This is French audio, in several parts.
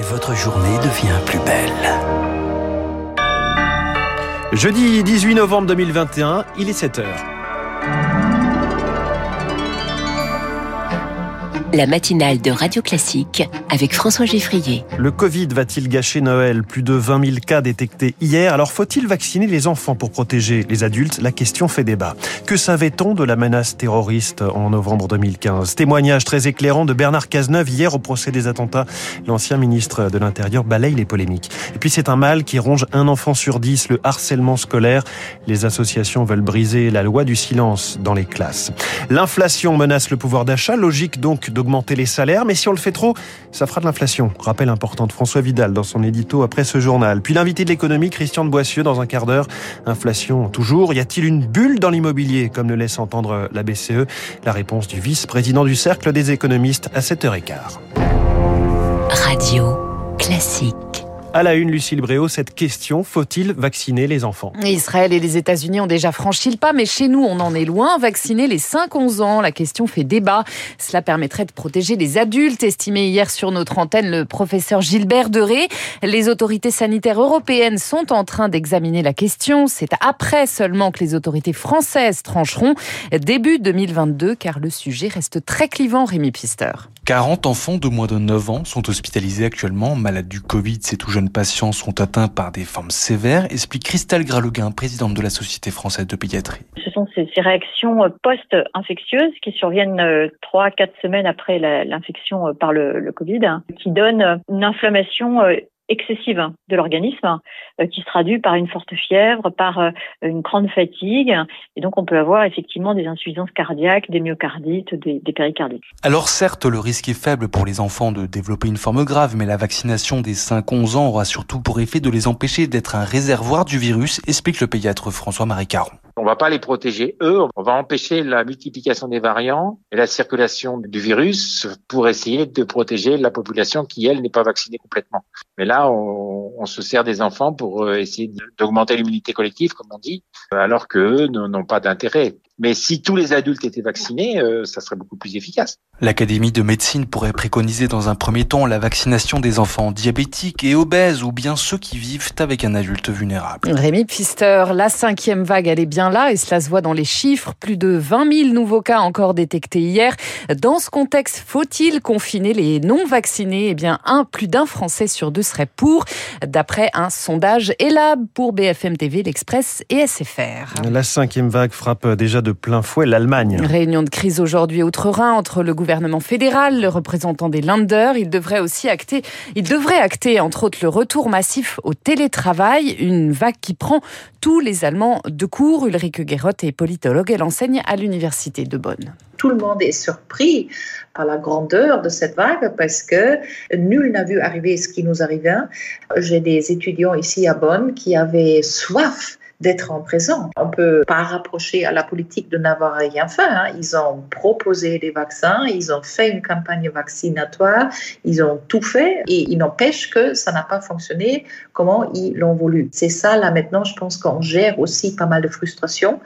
et votre journée devient plus belle. Jeudi 18 novembre 2021, il est 7 heures. La matinale de Radio Classique avec François Geffrier. Le Covid va-t-il gâcher Noël? Plus de 20 000 cas détectés hier. Alors faut-il vacciner les enfants pour protéger les adultes? La question fait débat. Que savait-on de la menace terroriste en novembre 2015 Témoignage très éclairant de Bernard Cazeneuve hier au procès des attentats. L'ancien ministre de l'Intérieur balaye les polémiques. Et puis c'est un mal qui ronge un enfant sur dix, le harcèlement scolaire. Les associations veulent briser la loi du silence dans les classes. L'inflation menace le pouvoir d'achat. Logique donc d'augmenter les salaires, mais si on le fait trop, ça fera de l'inflation. Rappel important de François Vidal dans son édito après ce journal. Puis l'invité de l'économie, Christian de Boissieu, dans un quart d'heure. Inflation toujours. Y a-t-il une bulle dans l'immobilier, comme le laisse entendre la BCE La réponse du vice-président du Cercle des économistes à 7h15. Radio classique. À la une, Lucille Bréau, cette question, faut-il vacciner les enfants? Israël et les États-Unis ont déjà franchi le pas, mais chez nous, on en est loin. Vacciner les 5-11 ans, la question fait débat. Cela permettrait de protéger les adultes, estimé hier sur notre antenne le professeur Gilbert Deré. Les autorités sanitaires européennes sont en train d'examiner la question. C'est après seulement que les autorités françaises trancheront début 2022, car le sujet reste très clivant, Rémi Pister. 40 enfants de moins de 9 ans sont hospitalisés actuellement, malades du Covid. Ces tout jeunes patients sont atteints par des formes sévères, explique Christelle Graluguin, présidente de la Société française de pédiatrie. Ce sont ces, réactions post-infectieuses qui surviennent 3-4 semaines après l'infection par le, le Covid, hein, qui donnent une inflammation excessive de l'organisme euh, qui se traduit par une forte fièvre, par euh, une grande fatigue. Et donc, on peut avoir effectivement des insuffisances cardiaques, des myocardites, des, des péricardites. Alors, certes, le risque est faible pour les enfants de développer une forme grave, mais la vaccination des 5-11 ans aura surtout pour effet de les empêcher d'être un réservoir du virus, explique le pédiatre François-Marie Caron. On va pas les protéger eux, on va empêcher la multiplication des variants et la circulation du virus pour essayer de protéger la population qui elle n'est pas vaccinée complètement. Mais là, on, se sert des enfants pour euh, essayer d'augmenter l'immunité collective, comme on dit, alors qu'eux n'ont pas d'intérêt. Mais si tous les adultes étaient vaccinés, euh, ça serait beaucoup plus efficace. L'Académie de médecine pourrait préconiser dans un premier temps la vaccination des enfants diabétiques et obèses ou bien ceux qui vivent avec un adulte vulnérable. Rémi Pfister, la cinquième vague, elle est bien là et cela se voit dans les chiffres. Plus de 20 000 nouveaux cas encore détectés hier. Dans ce contexte, faut-il confiner les non-vaccinés? Eh bien, un, plus d'un Français sur deux serait pour, d'après un sondage ELAB pour BFM TV, l'Express et SFR. La cinquième vague frappe déjà de plein fouet l'Allemagne. Réunion de crise aujourd'hui outre-Rhin entre le gouvernement fédéral, le représentant des Länder. Il devrait aussi acter, il devrait acter entre autres le retour massif au télétravail, une vague qui prend tous les Allemands de cours. Ulrike Gerotte est politologue, elle enseigne à l'université de Bonn. Tout le monde est surpris par la grandeur de cette vague parce que nul n'a vu arriver ce qui nous arrivait. J'ai des étudiants ici à Bonn qui avaient soif d'être en présent. On peut pas rapprocher à la politique de n'avoir rien fait. Hein. Ils ont proposé des vaccins, ils ont fait une campagne vaccinatoire, ils ont tout fait et il n'empêche que ça n'a pas fonctionné comment ils l'ont voulu. C'est ça, là maintenant, je pense qu'on gère aussi pas mal de frustration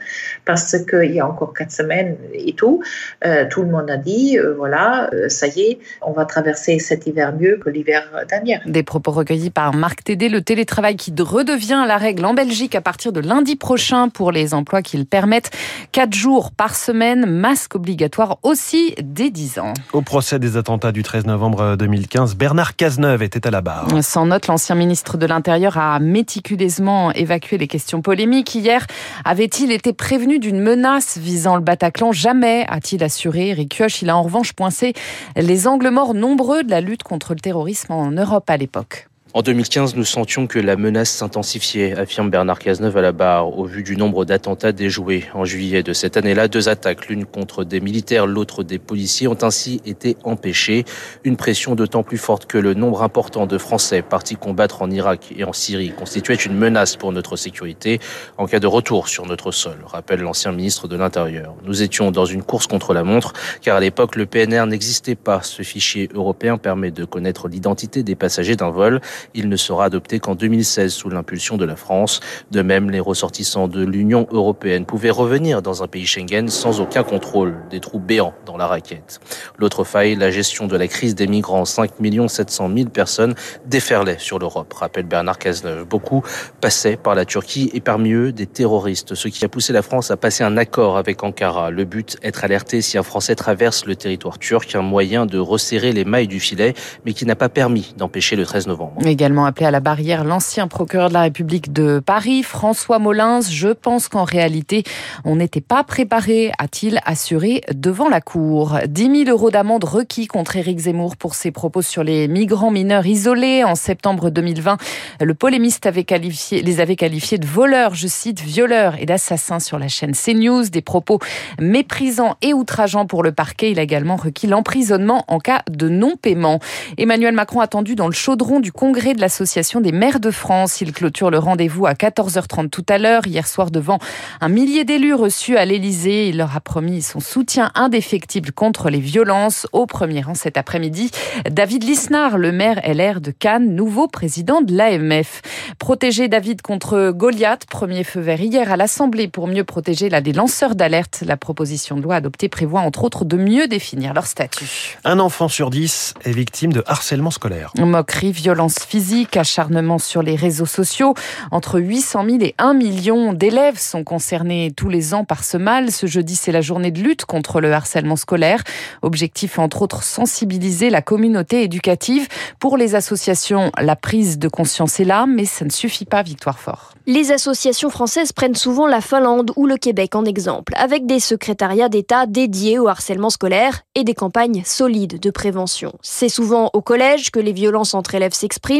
parce qu'il y a encore quatre semaines et tout, euh, tout le monde a dit, euh, voilà, euh, ça y est, on va traverser cet hiver mieux que l'hiver dernier. Des propos recueillis par Marc Tédé, le télétravail qui redevient la règle en Belgique à partir de lundi prochain pour les emplois qu'ils permettent. Quatre jours par semaine, masque obligatoire aussi dès 10 ans. Au procès des attentats du 13 novembre 2015, Bernard Cazeneuve était à la barre. Sans note, l'ancien ministre de l'Intérieur a méticuleusement évacué les questions polémiques. Hier, avait-il été prévenu d'une menace visant le Bataclan? Jamais, a-t-il assuré. Eric Kioch, il a en revanche poincé les angles morts nombreux de la lutte contre le terrorisme en Europe à l'époque. En 2015, nous sentions que la menace s'intensifiait, affirme Bernard Cazeneuve à la barre, au vu du nombre d'attentats déjoués. En juillet de cette année-là, deux attaques, l'une contre des militaires, l'autre des policiers, ont ainsi été empêchées. Une pression d'autant plus forte que le nombre important de Français partis combattre en Irak et en Syrie constituait une menace pour notre sécurité en cas de retour sur notre sol, rappelle l'ancien ministre de l'Intérieur. Nous étions dans une course contre la montre, car à l'époque, le PNR n'existait pas. Ce fichier européen permet de connaître l'identité des passagers d'un vol Il ne sera adopté qu'en 2016 sous l'impulsion de la France. De même, les ressortissants de l'Union européenne pouvaient revenir dans un pays Schengen sans aucun contrôle. Des trous béants dans la raquette. L'autre faille, la gestion de la crise des migrants. 5 700 000 personnes déferlaient sur l'Europe, rappelle Bernard Cazeneuve. Beaucoup passaient par la Turquie et parmi eux des terroristes, ce qui a poussé la France à passer un accord avec Ankara. Le but, être alerté si un Français traverse le territoire turc, un moyen de resserrer les mailles du filet, mais qui n'a pas permis d'empêcher le 13 novembre. Également appelé à la barrière l'ancien procureur de la République de Paris, François Molins. Je pense qu'en réalité, on n'était pas préparé, a-t-il assuré devant la Cour. 10 000 euros d'amende requis contre Éric Zemmour pour ses propos sur les migrants mineurs isolés. En septembre 2020, le polémiste avait qualifié, les avait qualifiés de voleurs, je cite, violeurs et d'assassins sur la chaîne CNews. Des propos méprisants et outrageants pour le parquet. Il a également requis l'emprisonnement en cas de non-paiement. Emmanuel Macron attendu dans le chaudron du congrès de l'Association des maires de France. Il clôture le rendez-vous à 14h30 tout à l'heure. Hier soir, devant un millier d'élus reçus à l'Élysée, il leur a promis son soutien indéfectible contre les violences. Au premier rang cet après-midi, David Lisnard, le maire LR de Cannes, nouveau président de l'AMF. Protéger David contre Goliath, premier feu vert hier à l'Assemblée pour mieux protéger là des lanceurs d'alerte. La proposition de loi adoptée prévoit entre autres de mieux définir leur statut. Un enfant sur dix est victime de harcèlement scolaire. Moquerie, violence physique, acharnement sur les réseaux sociaux. Entre 800 000 et 1 million d'élèves sont concernés tous les ans par ce mal. Ce jeudi, c'est la journée de lutte contre le harcèlement scolaire. Objectif, entre autres, sensibiliser la communauté éducative. Pour les associations, la prise de conscience est là, mais ça ne suffit pas, Victoire Fort. Les associations françaises prennent souvent la Finlande ou le Québec en exemple, avec des secrétariats d'État dédiés au harcèlement scolaire et des campagnes solides de prévention. C'est souvent au collège que les violences entre élèves s'expriment,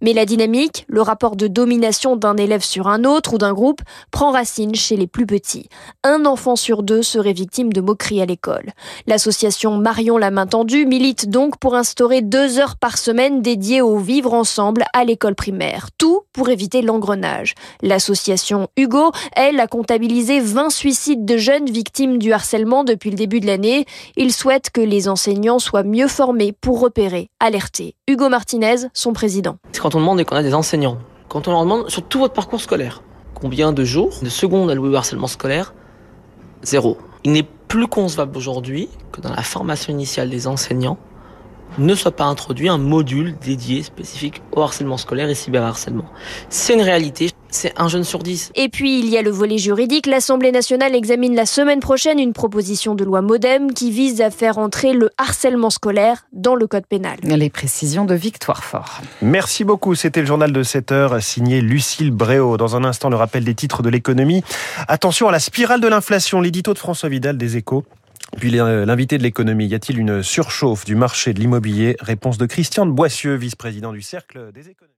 mais la dynamique, le rapport de domination d'un élève sur un autre ou d'un groupe, prend racine chez les plus petits. Un enfant sur deux serait victime de moqueries à l'école. L'association Marion la main tendue milite donc pour instaurer deux heures par semaine dédiées au vivre ensemble à l'école primaire. Tout pour éviter l'engrenage. L'association Hugo, elle, a comptabilisé 20 suicides de jeunes victimes du harcèlement depuis le début de l'année. Il souhaite que les enseignants soient mieux formés pour repérer, alerter. Hugo Martinez, son président. Quand on demande et qu'on a des enseignants, quand on leur demande sur tout votre parcours scolaire, combien de jours, de secondes allouées au harcèlement scolaire? Zéro. Il n'est plus concevable aujourd'hui que dans la formation initiale des enseignants, ne soit pas introduit un module dédié spécifique au harcèlement scolaire et cyberharcèlement. C'est une réalité, c'est un jeune sur dix. Et puis il y a le volet juridique. L'Assemblée nationale examine la semaine prochaine une proposition de loi modem qui vise à faire entrer le harcèlement scolaire dans le code pénal. Les précisions de Victoire Fort. Merci beaucoup. C'était le journal de 7 heures signé Lucille Bréau. Dans un instant, le rappel des titres de l'économie. Attention à la spirale de l'inflation. L'édito de François Vidal des Échos. Puis l'invité de l'économie, y a-t-il une surchauffe du marché de l'immobilier? Réponse de Christian de Boissieu, vice-président du Cercle des économies.